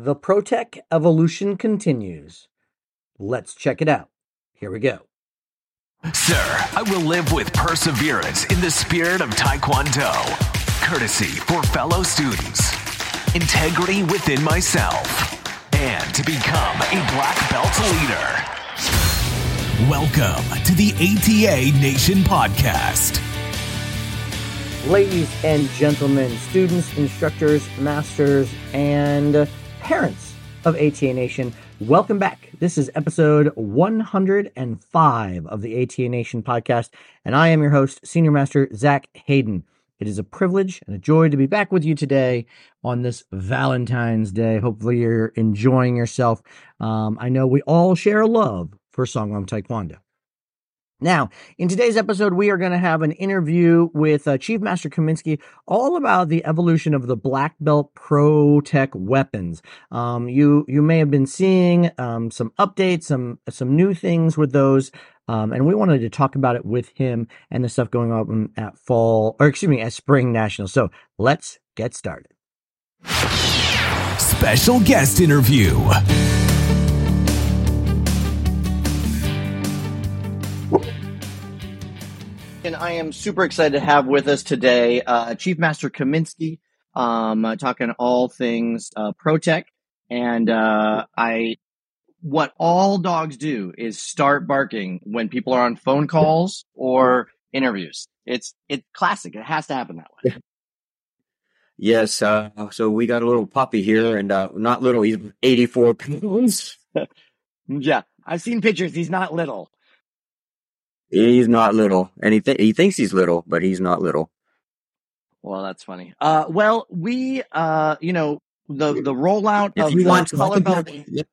The ProTech evolution continues. Let's check it out. Here we go. Sir, I will live with perseverance in the spirit of Taekwondo, courtesy for fellow students, integrity within myself, and to become a black belt leader. Welcome to the ATA Nation Podcast. Ladies and gentlemen, students, instructors, masters, and parents of ATA Nation, welcome back. This is episode 105 of the ATA Nation podcast, and I am your host, Senior Master Zach Hayden. It is a privilege and a joy to be back with you today on this Valentine's Day. Hopefully, you're enjoying yourself. Um, I know we all share a love for Songahm Taekwondo. Now, in today's episode, we are going to have an interview with uh, Chief Master Kaminski all about the evolution of the Black Belt Pro Tech weapons. Um, you you may have been seeing um, some updates, some some new things with those, um, and we wanted to talk about it with him and the stuff going on at fall, or excuse me, at Spring National. So let's get started. Special guest interview. I am super excited to have with us today uh, Chief Master Kaminski, um, uh, talking all things uh, ProTech. And uh, I, what all dogs do is start barking when people are on phone calls or interviews. It's it's classic. It has to happen that way. Yes. Uh, so we got a little puppy here, and uh, not little. He's 84 pounds. yeah, I've seen pictures. He's not little. He's not little, and he th- he thinks he's little, but he's not little. Well, that's funny. Uh, well, we, uh, you know, the the rollout If of you the want to, I can, put.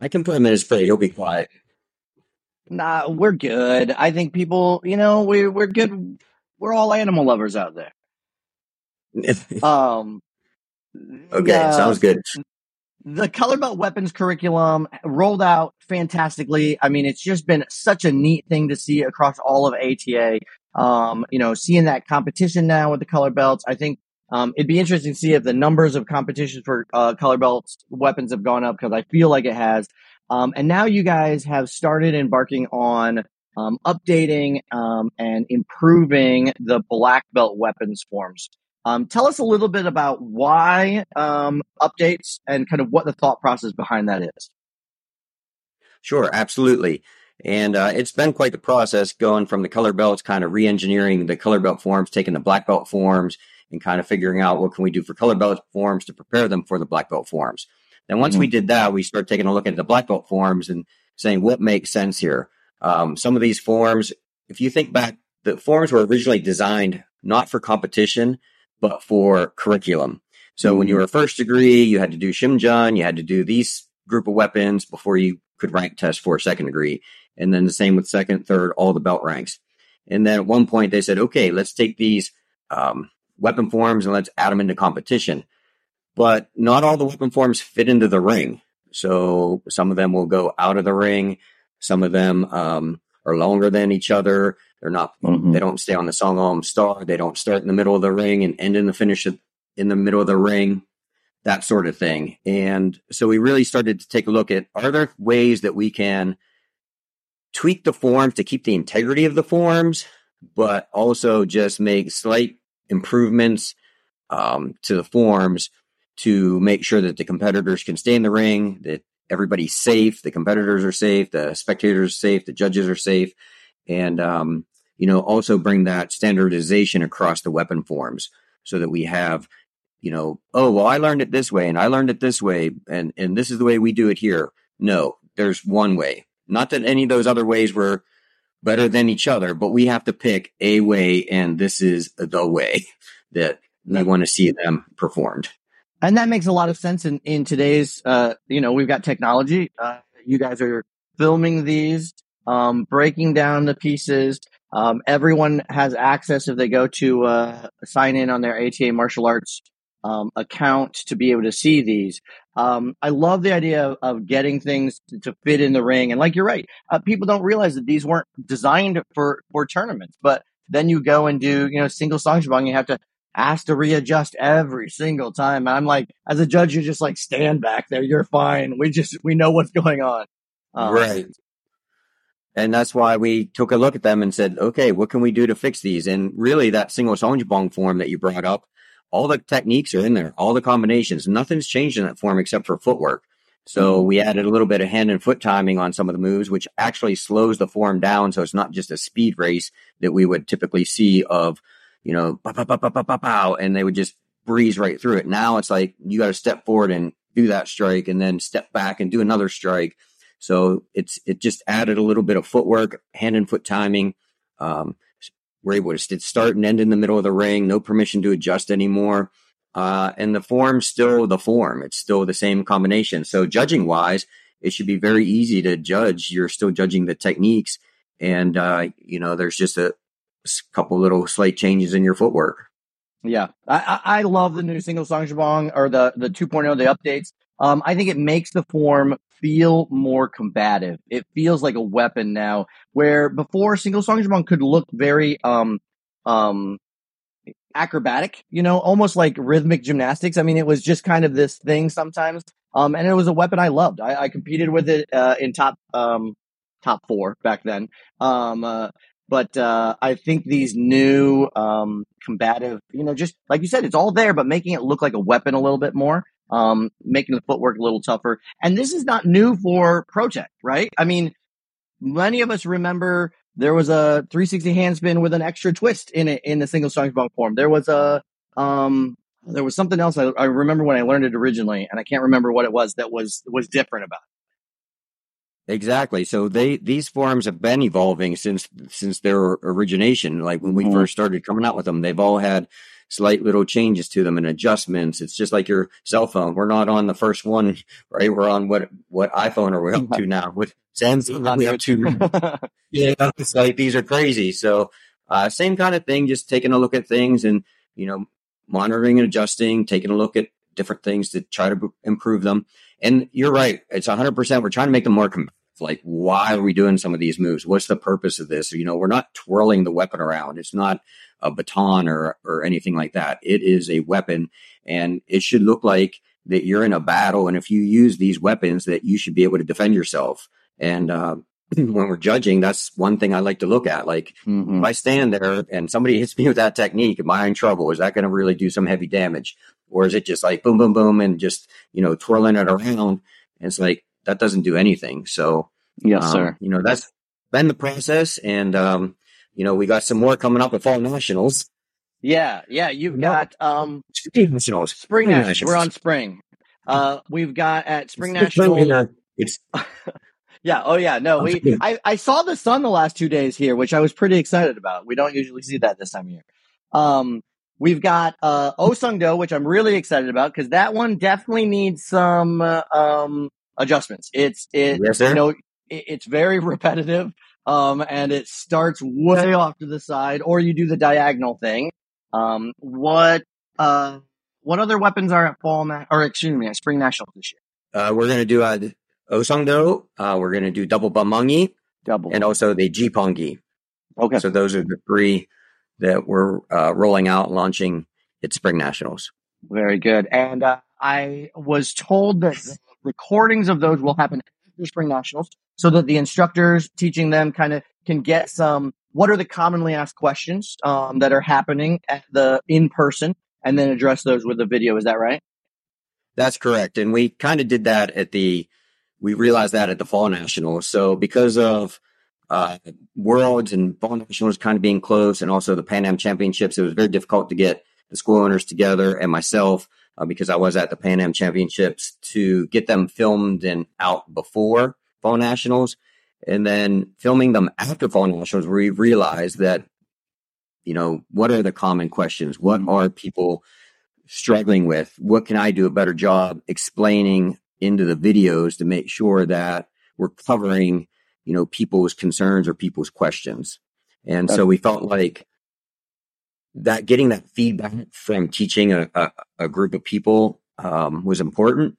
I can put him in his crate. He'll be quiet. Nah, we're good. I think people, you know, we're we're good. We're all animal lovers out there. Um, okay, the- sounds good. The color belt weapons curriculum rolled out fantastically. I mean, it's just been such a neat thing to see across all of ATA. Um, you know, seeing that competition now with the color belts, I think um, it'd be interesting to see if the numbers of competitions for uh, color belts weapons have gone up because I feel like it has. Um, and now you guys have started embarking on um, updating um, and improving the black belt weapons forms. Um, tell us a little bit about why um, updates and kind of what the thought process behind that is. Sure, absolutely. And uh, it's been quite the process going from the color belts, kind of re-engineering the color belt forms, taking the black belt forms, and kind of figuring out what can we do for color belt forms to prepare them for the black belt forms. Then once we did that, we started taking a look at the black belt forms and saying what makes sense here. Um, some of these forms, if you think back, the forms were originally designed not for competition, but for curriculum. So when you were a first degree, you had to do Shimjun, you had to do these group of weapons before you could rank test for a second degree. And then the same with second, third, all the belt ranks. And then at one point they said, okay, let's take these um, weapon forms and let's add them into competition. But not all the weapon forms fit into the ring. So some of them will go out of the ring. Some of them um, are longer than each other. They're not. Mhm. They don't stay on the Songahm star. They don't start in the middle of the ring and end in the finish in the middle of the ring. That sort of thing. And so we really started to take a look at are there ways that we can tweak the forms to keep the integrity of the forms, but also just make slight improvements um, to the forms to make sure that the competitors can stay in the ring, that everybody's safe, the competitors are safe, the spectators are safe, the judges are safe, and um, you know also bring that standardization across the weapon forms so that we have you know oh well I learned it this way and I learned it this way and and this is the way we do it here. No, there's one way. Not that any of those other ways were better than each other, but we have to pick a way, and this is the way that we want to see them performed. And that makes a lot of sense in, in today's, uh, you know, we've got technology. Uh, you guys are filming these, um, breaking down the pieces. Um, everyone has access if they go to, uh, sign in on their ATA martial arts, um, account to be able to see these. Um, I love the idea of, of getting things to, to fit in the ring. And like you're right, uh, people don't realize that these weren't designed for, for tournaments, but then you go and do, you know, single song shabang, you have to asked to readjust every single time. And I'm like, as a judge, you just like stand back there. You're fine. We just, we know what's going on. Um, right. And that's why we took a look at them and said, okay, what can we do to fix these? And really that single songbong form that you brought up, all the techniques are in there, all the combinations. Nothing's changed in that form except for footwork. So mm-hmm. we added a little bit of hand and foot timing on some of the moves, which actually slows the form down. So it's not just a speed race that we would typically see of, you know, pow, pow, pow, pow, pow, pow, and they would just breeze right through it. Now it's like you got to step forward and do that strike and then step back and do another strike. So it's, it just added a little bit of footwork, hand and foot timing. Um, we're able to start and end in the middle of the ring, no permission to adjust anymore. Uh, and the form's still the form. It's still the same combination. So judging wise, it should be very easy to judge. You're still judging the techniques. And, uh, you know, there's just a, couple little slight changes in your footwork. Yeah. I, I love the new single song shabong or the, the 2.0, the updates. Um, I think it makes the form feel more combative. It feels like a weapon now, where before single song shabong could look very, um, um, acrobatic, you know, almost like rhythmic gymnastics. I mean, it was just kind of this thing sometimes. Um, and it was a weapon I loved. I, I competed with it, uh, in top, um, top four back then. Um, uh, but, uh, I think these new, um, combative, you know, just like you said, it's all there, but making it look like a weapon a little bit more, um, making the footwork a little tougher. And this is not new for Pro-Tech, right? I mean, many of us remember there was a 360 handspin with an extra twist in it in the single songbong form. There was a um there was something else I, I, remember when I learned it originally, and I can't remember what it was that was was different about it. Exactly. So they these forms have been evolving since since their origination. Like when we mm-hmm. first started coming out with them, they've all had slight little changes to them and adjustments. It's just like your cell phone. We're not on the first one, right? We're on what what iPhone are we up to now? What Samsung we have to? yeah, it's like these are crazy. So uh, same kind of thing. Just taking a look at things and you know monitoring and adjusting, taking a look at different things to try to improve them. And you're right. It's 100%. We're trying to make them more com- like, why are we doing some of these moves? What's the purpose of this? You know, we're not twirling the weapon around. It's not a baton or, or anything like that. It is a weapon and it should look like that you're in a battle. And if you use these weapons that you should be able to defend yourself. And, uh, when we're judging, that's one thing I like to look at. Like, mm-hmm. if I stand there and somebody hits me with that technique, am I in trouble? Is that going to really do some heavy damage? Or is it just like boom, boom, boom, and just, you know, twirling it around? And it's like, that doesn't do anything. So, yes, um, sir. You know, that's been the process. And, um, you know, we got some more coming up with fall nationals. Yeah, yeah, you've got um spring nationals. Spring nationals. We're on spring. Uh, we've got at spring national. It's yeah. Oh yeah. No, we. I I saw the sun the last two days here, which I was pretty excited about. We don't usually see that this time of year. Um, we've got uh Do, which I'm really excited about because that one definitely needs some uh, um adjustments. It's it yes, you know it, it's very repetitive um, and it starts way off to the side, or you do the diagonal thing. Um, what uh, what other weapons are at fall na- or excuse me, at spring nationals this year? Uh, we're gonna do uh, Osangdo. Uh, we're gonna do double bamangi, double, and also the jipongi. Okay, so those are the three that we're uh, rolling out, launching at spring nationals. Very good. And uh, I was told that recordings of those will happen after spring nationals so that the instructors teaching them kind of can get some what are the commonly asked questions um, that are happening at the in person and then address those with the video is that right that's correct and we kind of did that at the we realized that at the fall nationals so because of uh, worlds and fall nationals kind of being close and also the pan am championships it was very difficult to get the school owners together and myself uh, because i was at the pan am championships to get them filmed and out before fall nationals and then filming them after fall nationals, we realized that, you know, what are the common questions? What are people struggling with? What can I do a better job explaining into the videos to make sure that we're covering, you know, people's concerns or people's questions? And so we felt like that getting that feedback from teaching a, a, a group of people um, was important.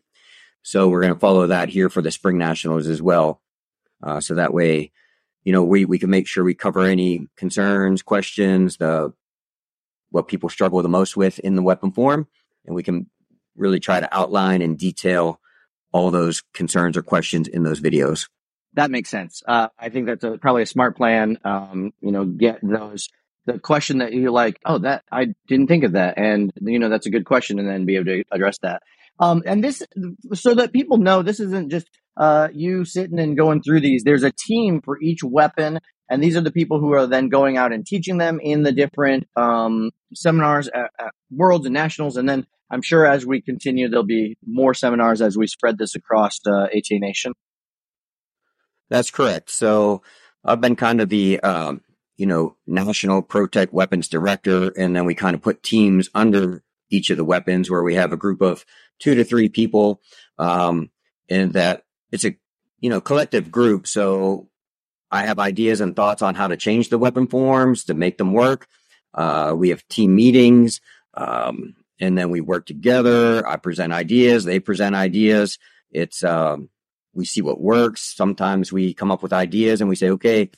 So we're going to follow that here for the spring nationals as well. Uh, so that way, you know, we, we can make sure we cover any concerns, questions, the what people struggle the most with in the weapon form. And we can really try to outline and detail all those concerns or questions in those videos. That makes sense. Uh, I think that's a, probably a smart plan. Um, you know, get those the question that you're like, oh, that I didn't think of that, and you know that's a good question, and then be able to address that. Um, and this, so that people know, this isn't just uh, you sitting and going through these. There's a team for each weapon, and these are the people who are then going out and teaching them in the different um, seminars at, at worlds and nationals, and then I'm sure as we continue, there'll be more seminars as we spread this across uh, ATA Nation. That's correct. So I've been kind of the, um, you know, national ProTech weapons director, and then we kind of put teams under each of the weapons where we have a group of two to three people, um, and that it's a, you know, collective group. So I have ideas and thoughts on how to change the weapon forms to make them work. Uh, we have team meetings. Um, and then we work together. I present ideas, they present ideas. It's um, we see what works. Sometimes we come up with ideas and we say, okay,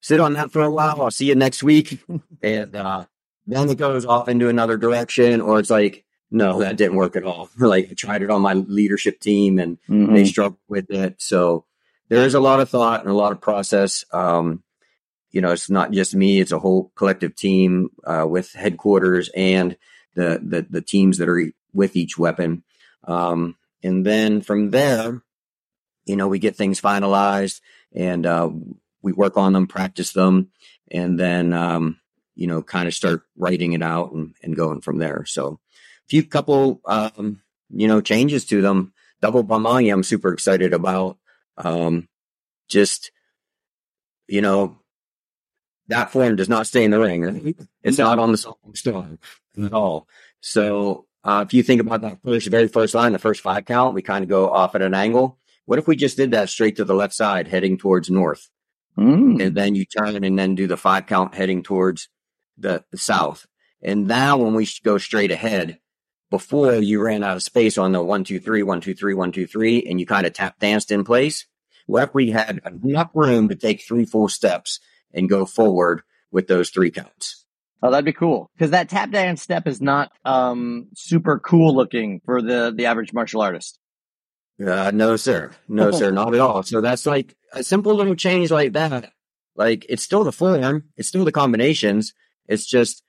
sit on that for a while. I'll see you next week, and uh, then it goes off into another direction, or it's like, no, that didn't work at all. like I tried it on my leadership team, and mm-hmm. they struggled with it. So there is a lot of thought and a lot of process. Um, you know, it's not just me; it's a whole collective team uh, with headquarters and the, the, the teams that are with each weapon. Um, and then from there, you know, we get things finalized and, uh, we work on them, practice them, and then, um, you know, kind of start writing it out and, and going from there. So a few couple, um, you know, changes to them. Double Bamangi, I'm super excited about. Um, just, you know, that form does not stay in the ring. It's no. not on the stone at all. So uh, if you think about that first, very first line, the first five count, we kind of go off at an angle. What if we just did that straight to the left side, heading towards north, mm. and then you turn and then do the five count heading towards the, the south. And now when we go straight ahead, before you ran out of space on the one two three one two three one two three, and you kind of tap danced in place. We had enough room to take three full steps and go forward with those three counts? Oh, that'd be cool because that tap dance step is not um, super cool looking for the the average martial artist. Uh, no, sir. No, sir. Not at all. So that's like a simple little change like that. Like it's still the form, it's still the combinations. It's just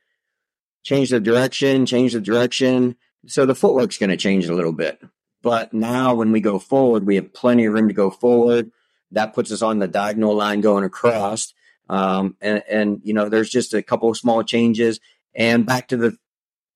change the direction, change the direction. So the footwork's going to change a little bit. But now when we go forward, we have plenty of room to go forward. That puts us on the diagonal line going across. Um, and, and, you know, there's just a couple of small changes and back to the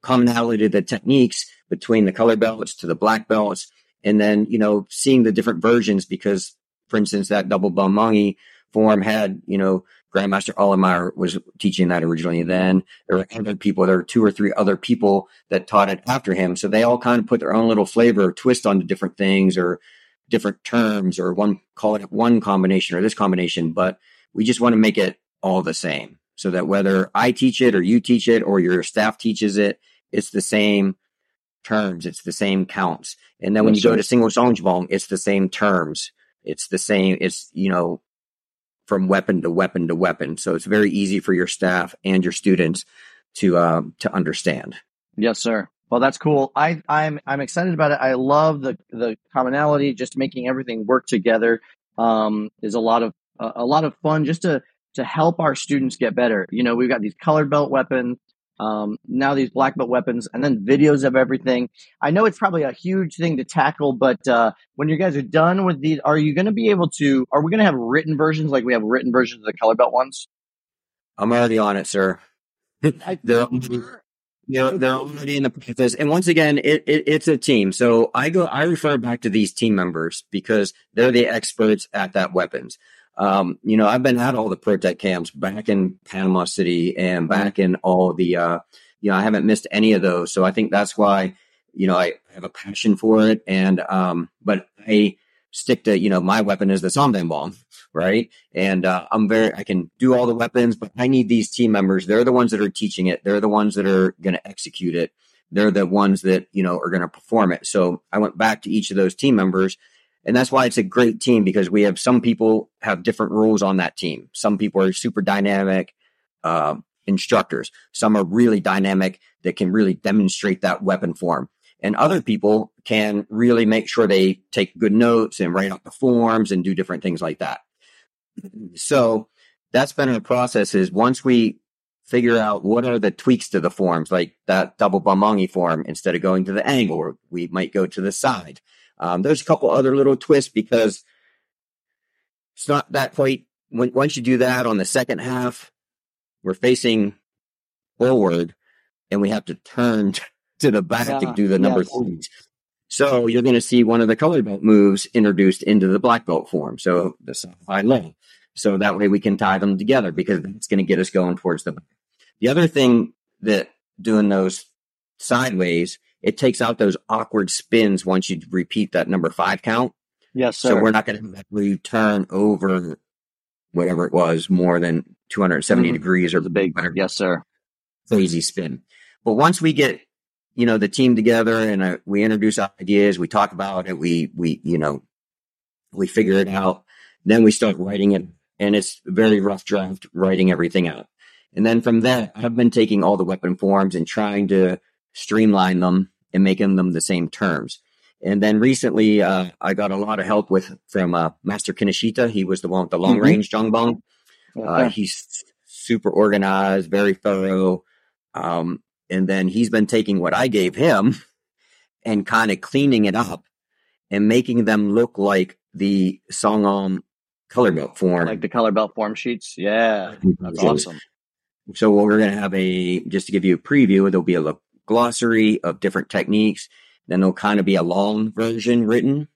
commonality of the techniques between the color belts to the black belts. And then, you know, seeing the different versions because, for instance, that double Bamangi form had, you know, Grandmaster Allemeyer was teaching that originally. Then there were other people, there were two or three other people that taught it after him. So they all kind of put their own little flavor or twist onto different things or different terms or one, call it one combination or this combination. But we just want to make it all the same so that whether I teach it or you teach it or your staff teaches it, it's the same terms. It's the same counts. And then when you go to single Songbong, it's the same terms. It's the same. It's, you know, from weapon to weapon to weapon. So it's very easy for your staff and your students to, um, to understand. Yes, sir. Well, that's cool. I, I'm, I'm excited about it. I love the, the commonality, just making everything work together. Um, is a lot of a lot of fun just to to help our students get better. You know, we've got these colored belt weapons, um, now these black belt weapons, and then videos of everything. I know it's probably a huge thing to tackle, but uh, when you guys are done with these, are you going to be able to? Are we going to have written versions like we have written versions of the color belt ones? I'm already on it, sir. they're, you know, they're already in the process. And once again, it, it, it's a team. So I go, I refer back to these team members because they're the experts at that weapons. Um, you know, I've been at all the ProTech camps back in Panama City and mm-hmm. back in all the, uh, you know, I haven't missed any of those. So I think that's why, you know, I have a passion for it. And, um, but I stick to, you know, my weapon is the Sam Dan Bong, right? And, uh, I'm very, I can do all the weapons, but I need these team members. They're the ones that are teaching it. They're the ones that are going to execute it. They're the ones that, you know, are going to perform it. So I went back to each of those team members and that's why it's a great team because we have some people have different rules on that team. Some people are super dynamic. Uh, instructors. Some are really dynamic that can really demonstrate that weapon form. And other people can really make sure they take good notes and write out the forms and do different things like that. So that's been our process is once we figure out what are the tweaks to the forms, like that double bamangi form, instead of going to the angle, we might go to the side. Um, there's a couple other little twists because it's not that quite. When, once you do that on the second half, we're facing forward and we have to turn to the back Yeah, to do the number yes. threes. So you're going to see one of the color belt moves introduced into the black belt form. So the high low. So that way we can tie them together because it's going to get us going towards the back. The other thing that doing those sideways, it takes out those awkward spins once you repeat that number five count. Yes, sir. So we're not going to return over whatever it was more than 270 Mhm. degrees or the big. whatever Yes, sir. crazy spin. But once we get, you know, the team together and uh, we introduce ideas, we talk about it, we, we, you know, we figure it out, then we start writing it and it's a very rough draft writing everything out. And then from that, I've been taking all the weapon forms and trying to streamline them and making them the same terms. And then recently, uh, I got a lot of help with from uh, Master Kinoshita. He was the one with the long Mhm. range Jongbong. Uh, he's super organized, very thorough. Um, and then he's been taking what I gave him and kind of cleaning it up and making them look like the Songahm color belt form. like the color belt form sheets. Yeah, that's So- awesome. So what we're going to have a, just to give you a preview, there'll be a lo- glossary of different techniques. Then there'll kind of be a long version written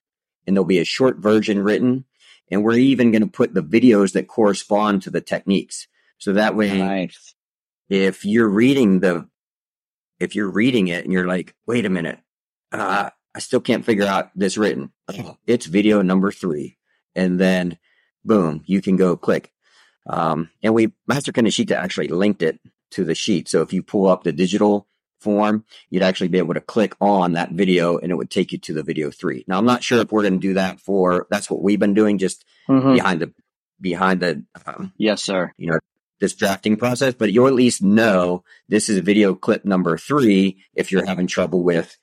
and there'll be a short version written. And we're even going to put the videos that correspond to the techniques. So that way, Nice. if you're reading the, if you're reading it and you're like, wait a minute, uh, I still can't figure out this written. Oh, it's video number three. And then boom, you can go click. Um, and we, Master Kaneshita actually linked it to the sheet. So if you pull up the digital form, you'd actually be able to click on that video and it would take you to the video three. Now I'm not sure if we're going to do that for, that's what we've been doing just Mhm. behind the, behind the, um, Yes, sir. you know, this drafting process, but you'll at least know this is video clip number three if you're having trouble with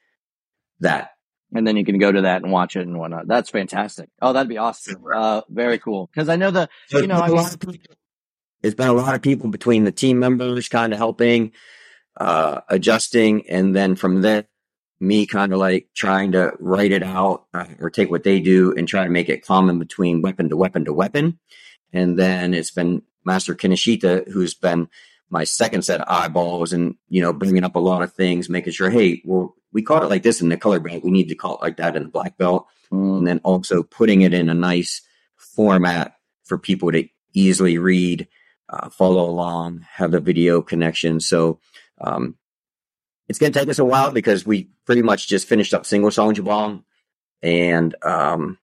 that. And then you can go to that and watch it and whatnot. That's fantastic. Oh, that'd be awesome. Uh, very cool. Because I know the So You know, it's I mean- lot of people- it's been a lot of people between the team members kind of helping, uh, adjusting. And then from there, me kind of like trying to write it out uh, or take what they do and try to make it common between weapon to weapon to weapon. And then it's been Master Kinoshita, who's been my second set of eyeballs and, you know, bringing up a lot of things, making sure, hey, well, we called it like this in the color belt. We need to call it like that in the black belt Mm, and then also putting it in a nice format for people to easily read, uh, follow along, have the video connection. So, um, it's going to take us a while because we pretty much just finished up single song Jabong and, um,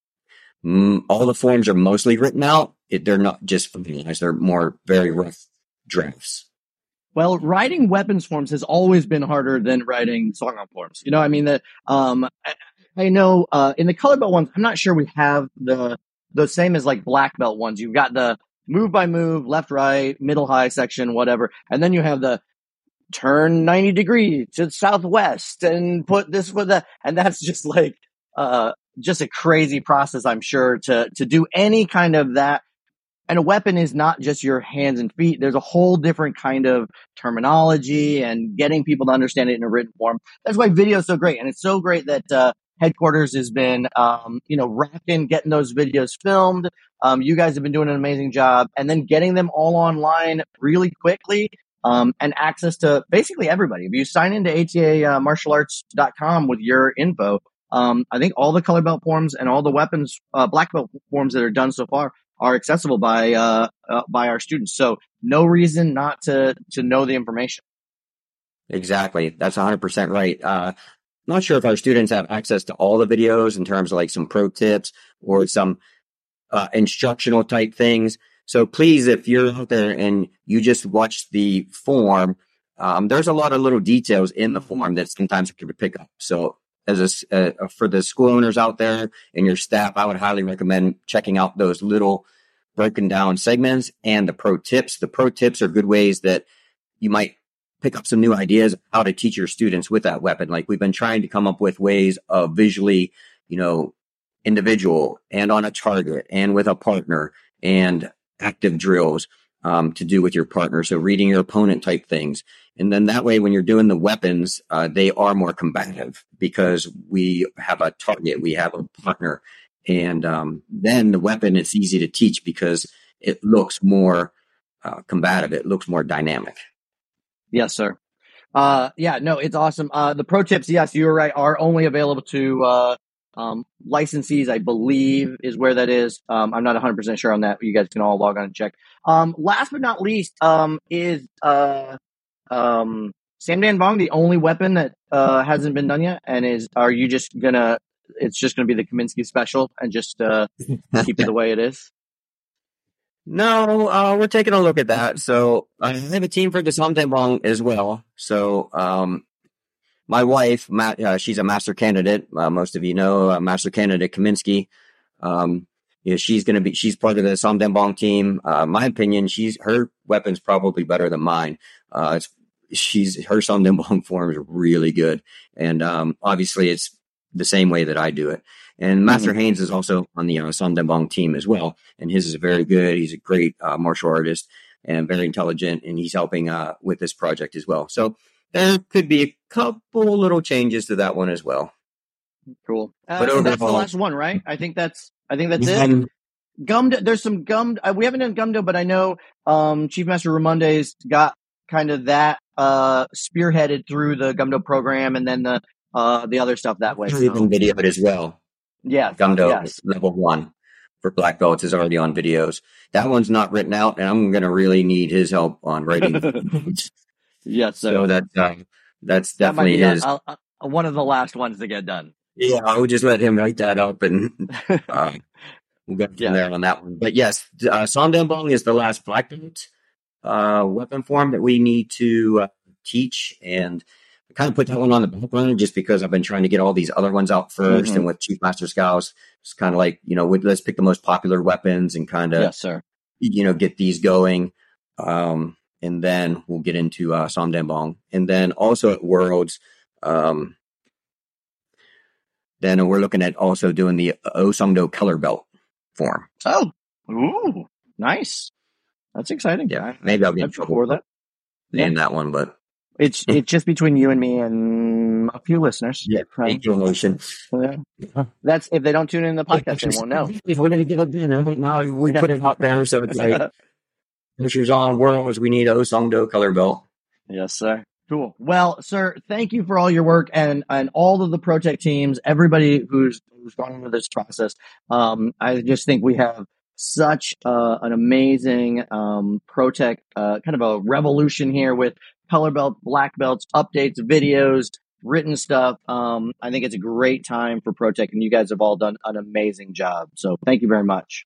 mm, all the forms are mostly written out. It, they're not just finalized. They're more very rough drafts. Well, writing weapons forms has always been harder than writing Songahm forms. You know, I mean that. Um, I, I know uh, in the color belt ones, I'm not sure we have the the same as like black belt ones. You've got the move by move, left, right, middle, high section, whatever, and then you have the turn 90 degrees to the southwest and put this with that, and that's just like uh just a crazy process, I'm sure, to to do any kind of that and a weapon is not just your hands and feet. There's a whole different kind of terminology and getting people to understand it in a written form. That's why video is so great. And it's so great that, uh, headquarters has been, um, you know, racking, getting those videos filmed. Um, you guys have been doing an amazing job and then getting them all online really quickly. Um, and access to basically everybody. If you sign into atamartialarts.com with your info, um, I think all the color belt forms and all the weapons, uh, black belt forms that are done so far are accessible by uh, uh, by our students. So no reason not to to know the information. Exactly. That's 100% right. Uh, not sure if our students have access to all the videos in terms of like some pro tips or some uh, instructional type things. So please, if you're out there and you just watch the form, um, there's a lot of little details in the form that sometimes you can pick up. So as a, uh, for the school owners out there and your staff, I would highly recommend checking out those little broken down segments and the pro tips. The pro tips are good ways that you might pick up some new ideas how to teach your students with that weapon. Like we've been trying to come up with ways of visually, you know, individual and on a target and with a partner and active drills um, to do with your partner. So reading your opponent type things. And then that way, when you're doing the weapons, uh, they are more combative because we have a target, we have a partner. And um, then the weapon, it's easy to teach because it looks more uh, combative. It looks more dynamic. Yes, sir. Uh, yeah, no, it's awesome. Uh, the pro tips, yes, you were right, are only available to, uh, um, licensees, I believe is where that is. Um, I'm not 100% sure on that. You guys can all log on and check. Um, last but not least, um, is, uh, um, Sam Dan Bong the only weapon that, uh, hasn't been done yet? And is, are you just gonna, it's just gonna be the Kaminski special and just, uh, keep it the way it is? No, uh, we're taking a look at that. So I have a team for the Samtembong as well. So um, my wife, Matt, uh, she's a master candidate. Uh, most of you know, uh, master candidate Kaminski. Um, yeah, she's going to be, she's part of the Samtembong team. Uh, my opinion, she's, her weapon's probably better than mine. Uh, it's, she's, her Samtembong form is really good. And um, obviously it's the same way that I do it. And Master mm-hmm. Haynes is also on the uh, Samtembong team as well. And his is very good. He's a great uh, martial artist and very intelligent. And he's helping uh, with this project as well. So there could be a couple little changes to that one as well. Cool. Uh, but overall, that's the last one, right? I think that's, I think that's um, it. Gumdo, there's some gum, uh, we haven't done Gumdo, but I know, um, Chief Master Ramonde's got kind of that, uh, spearheaded through the Gumdo program and then the, uh, the other stuff that way. So. Even videoed as well. Yeah. Gumdo yes. level one for black belts is already on videos. That one's not written out, and I'm going to really need his help on writing. yes, sir. So that uh, that's definitely that his. one of the last ones to get done. Yeah, I would just let him write that up, and uh, we'll go from yeah. there on that one. But yes, uh, Samtembong is the last black belt uh, weapon form that we need to uh, teach, and I kind of put that one on the back burner just because I've been trying to get all these other ones out 1st mm-hmm. And with Chief Master Scouts, it's kind of like, you know, let's pick the most popular weapons and kind of, yes, sir. you know, get these going. Um, and then we'll get into uh, Samtembong. And then also at Worlds, um, then we're looking at also doing the Osongdo color belt form. Oh, ooh, nice. That's exciting. Yeah, maybe I'll be in trouble for that. In yeah. that one, but it's it's just between you and me and a few listeners. Yeah, angel motion. Yeah. That's if they don't tune in the podcast, they won't know. If we're gonna get a dinner, now we put it out there, so it's like pictures on worlds. We need Osongdo color belt. Yes, sir. Cool. Well, sir, thank you for all your work and and all of the ProTech teams, everybody who's who's gone into this process. Um, I just think we have such uh, an amazing um, ProTech uh, kind of a revolution here with color belt, black belts, updates, videos, written stuff. Um, I think it's a great time for ProTech, and you guys have all done an amazing job. So thank you very much.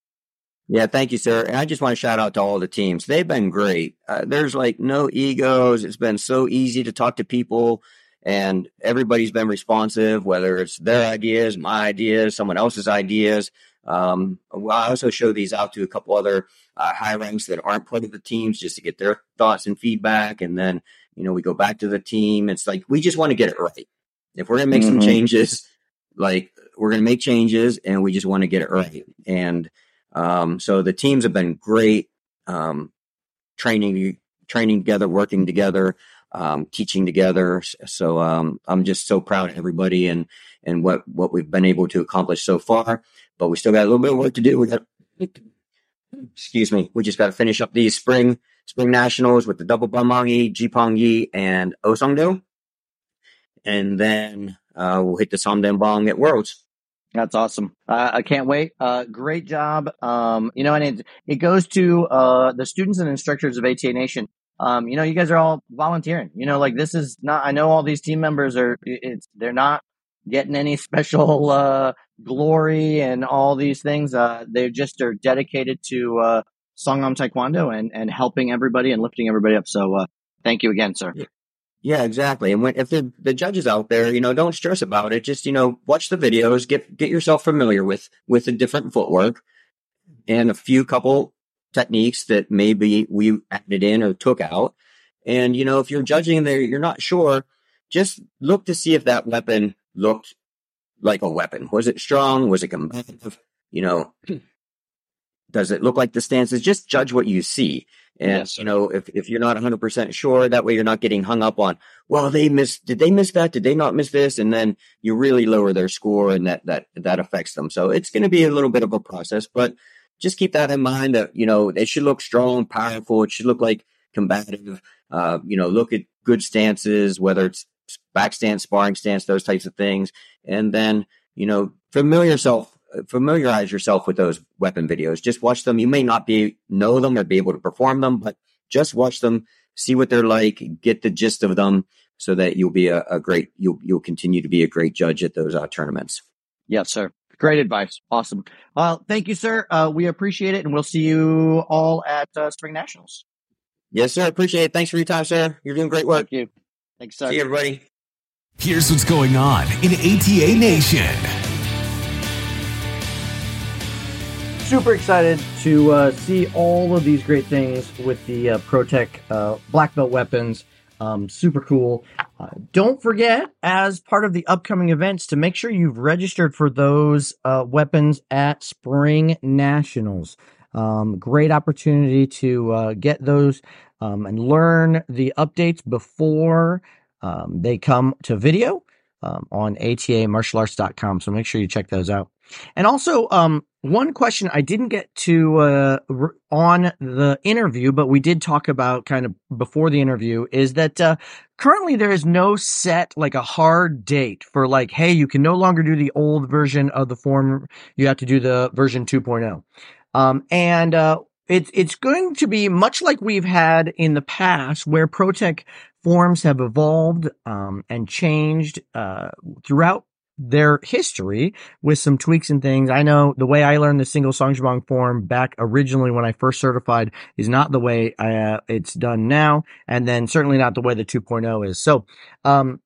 Yeah, thank you, sir. And I just want to shout out to all the teams. They've been great. Uh, there's like no egos. It's been so easy to talk to people, and everybody's been responsive, whether it's their ideas, my ideas, someone else's ideas. Um, I also show these out to a couple other uh, high ranks that aren't part of the teams just to get their thoughts and feedback. And then, you know, we go back to the team. It's like, we just want to get it right. If we're going to make mm-hmm. some changes, like we're going to make changes and we just want to get it right. And, um, so the teams have been great, um, training, training together, working together, um, teaching together. So, um, I'm just so proud of everybody and, and what, what we've been able to accomplish so far but we still got a little bit of work to do. We got, excuse me, we just got to finish up these spring spring nationals with the double Bamangi, Jipong and Osongdo, and then uh, we'll hit the Samtembong at Worlds. That's awesome. Uh, I can't wait. Uh, great job. Um, you know, and it, it goes to uh, the students and instructors of ATA Nation. Um, you know, you guys are all volunteering. You know, like this is not. I know all these team members are. It's they're not getting any special uh, glory and all these things. Uh, they just are dedicated to uh, Songahm Taekwondo and, and helping everybody and lifting everybody up. So uh, thank you again, sir. Yeah, exactly. And when, if the, the judges out there, you know, don't stress about it. Just, you know, watch the videos, get, get yourself familiar with, with the different footwork and a few couple techniques that maybe we added in or took out And, you know, if you're judging there, you're not sure, just look to see if that weapon looked like a weapon. Was it strong? Was it combative? You know, does it look like the stances? Just judge what you see. And, yes, you know, if, if you're not 100% sure, that way you're not getting hung up on, well, they missed, did they miss that? Did they not miss this? And then you really lower their score and that, that, that affects them. So it's going to be a little bit of a process, but just keep that in mind that, you know, it should look strong, powerful. It should look like combative. Uh, you know, look at good stances, whether it's back stance, sparring stance, those types of things. And then, you know, familiar yourself familiarize yourself with those weapon videos. Just watch them. You may not be know them or be able to perform them, but just watch them, see what they're like, get the gist of them, so that you'll be a, a great you'll you'll continue to be a great judge at those uh, tournaments. Yes, sir. Great advice. Awesome. Well, thank you, sir. Uh, we appreciate it, and we'll see you all at uh, Spring Nationals. Yes, sir. Appreciate it. Thanks for your time, sir. You're doing great work. Thank you. Thanks, sir. See you, everybody. Here's what's going on in ATA Nation. Super excited to uh, see all of these great things with the uh, ProTech uh, black belt weapons. Um, super cool. Uh, don't forget, as part of the upcoming events, to make sure you've registered for those uh, weapons at Spring Nationals. Um, great opportunity to uh, get those um, and learn the updates before um, they come to video um, on atamartialarts.com. So make sure you check those out. And also, um, one question I didn't get to uh, on the interview, but we did talk about kind of before the interview is that uh, currently there is no set like a hard date for like, hey, you can no longer do the old version of the form. You have to do the version 2.0. Um, and uh, it's it's going to be much like we've had in the past, where ProTech forms have evolved um, and changed uh, throughout their history with some tweaks and things. I know the way I learned the single Sangzhibang form back originally when I first certified is not the way I, uh, it's done now, and then certainly not the way the 2.0 is. So, um,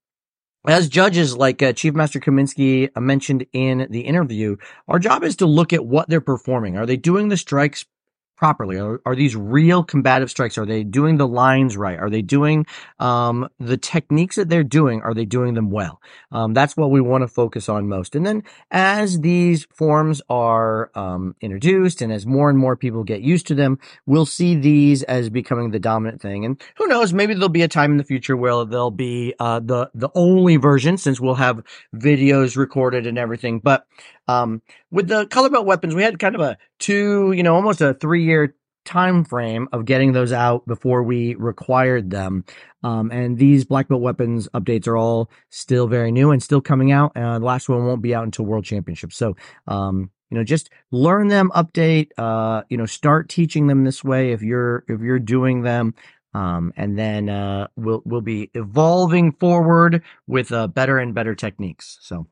as judges, like uh, Chief Master Kaminski mentioned in the interview, our job is to look at what they're performing. Are they doing the strikes properly? Are, are, these real combative strikes? Are they doing the lines right? Are they doing um, the techniques that they're doing? Are they doing them well? Um, that's what we want to focus on most. And then as these forms are um, introduced and as more and more people get used to them, we'll see these as becoming the dominant thing. And who knows? Maybe there'll be a time in the future where they'll be uh, the the only version, since we'll have videos recorded and everything. But um, with the color belt weapons, we had kind of a two, you know, almost a three year time frame of getting those out before we required them. Um, and these black belt weapons updates are all still very new and still coming out. And the last one won't be out until World Championship. So, um, you know, just learn them, update, uh, you know, start teaching them this way if you're if you're doing them. Um, and then uh, we'll we'll be evolving forward with uh, better and better techniques. So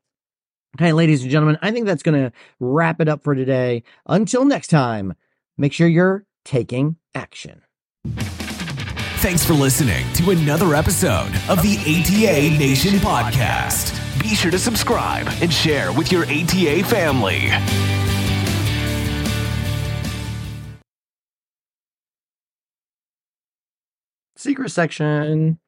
Okay, ladies and gentlemen, I think that's going to wrap it up for today. Until next time, make sure you're taking action. Thanks for listening to another episode of the ATA Nation podcast. Be sure to subscribe and share with your ATA family. Secret section.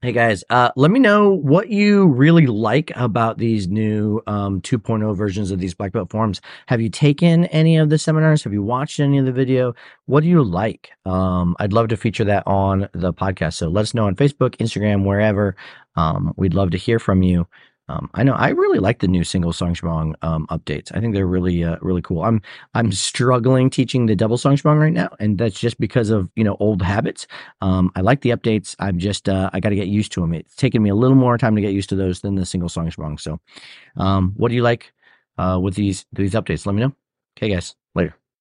Hey guys, uh, let me know what you really like about these new um, 2.0 versions of these black belt forms. Have you taken any of the seminars? Have you watched any of the video? What do you like? Um, I'd love to feature that on the podcast. So let us know on Facebook, Instagram, wherever. Um, we'd love to hear from you. Um, I know I really like the new single Sangzhibang um, updates. I think they're really uh, really cool. I'm I'm struggling teaching the double Sangzhibang right now, and that's just because of you know old habits. Um, I like the updates. I'm just uh, I got to get used to them. It's taken me a little more time to get used to those than the single Sangzhibang. So, um, what do you like uh, with these these updates? Let me know. Okay, guys. Later.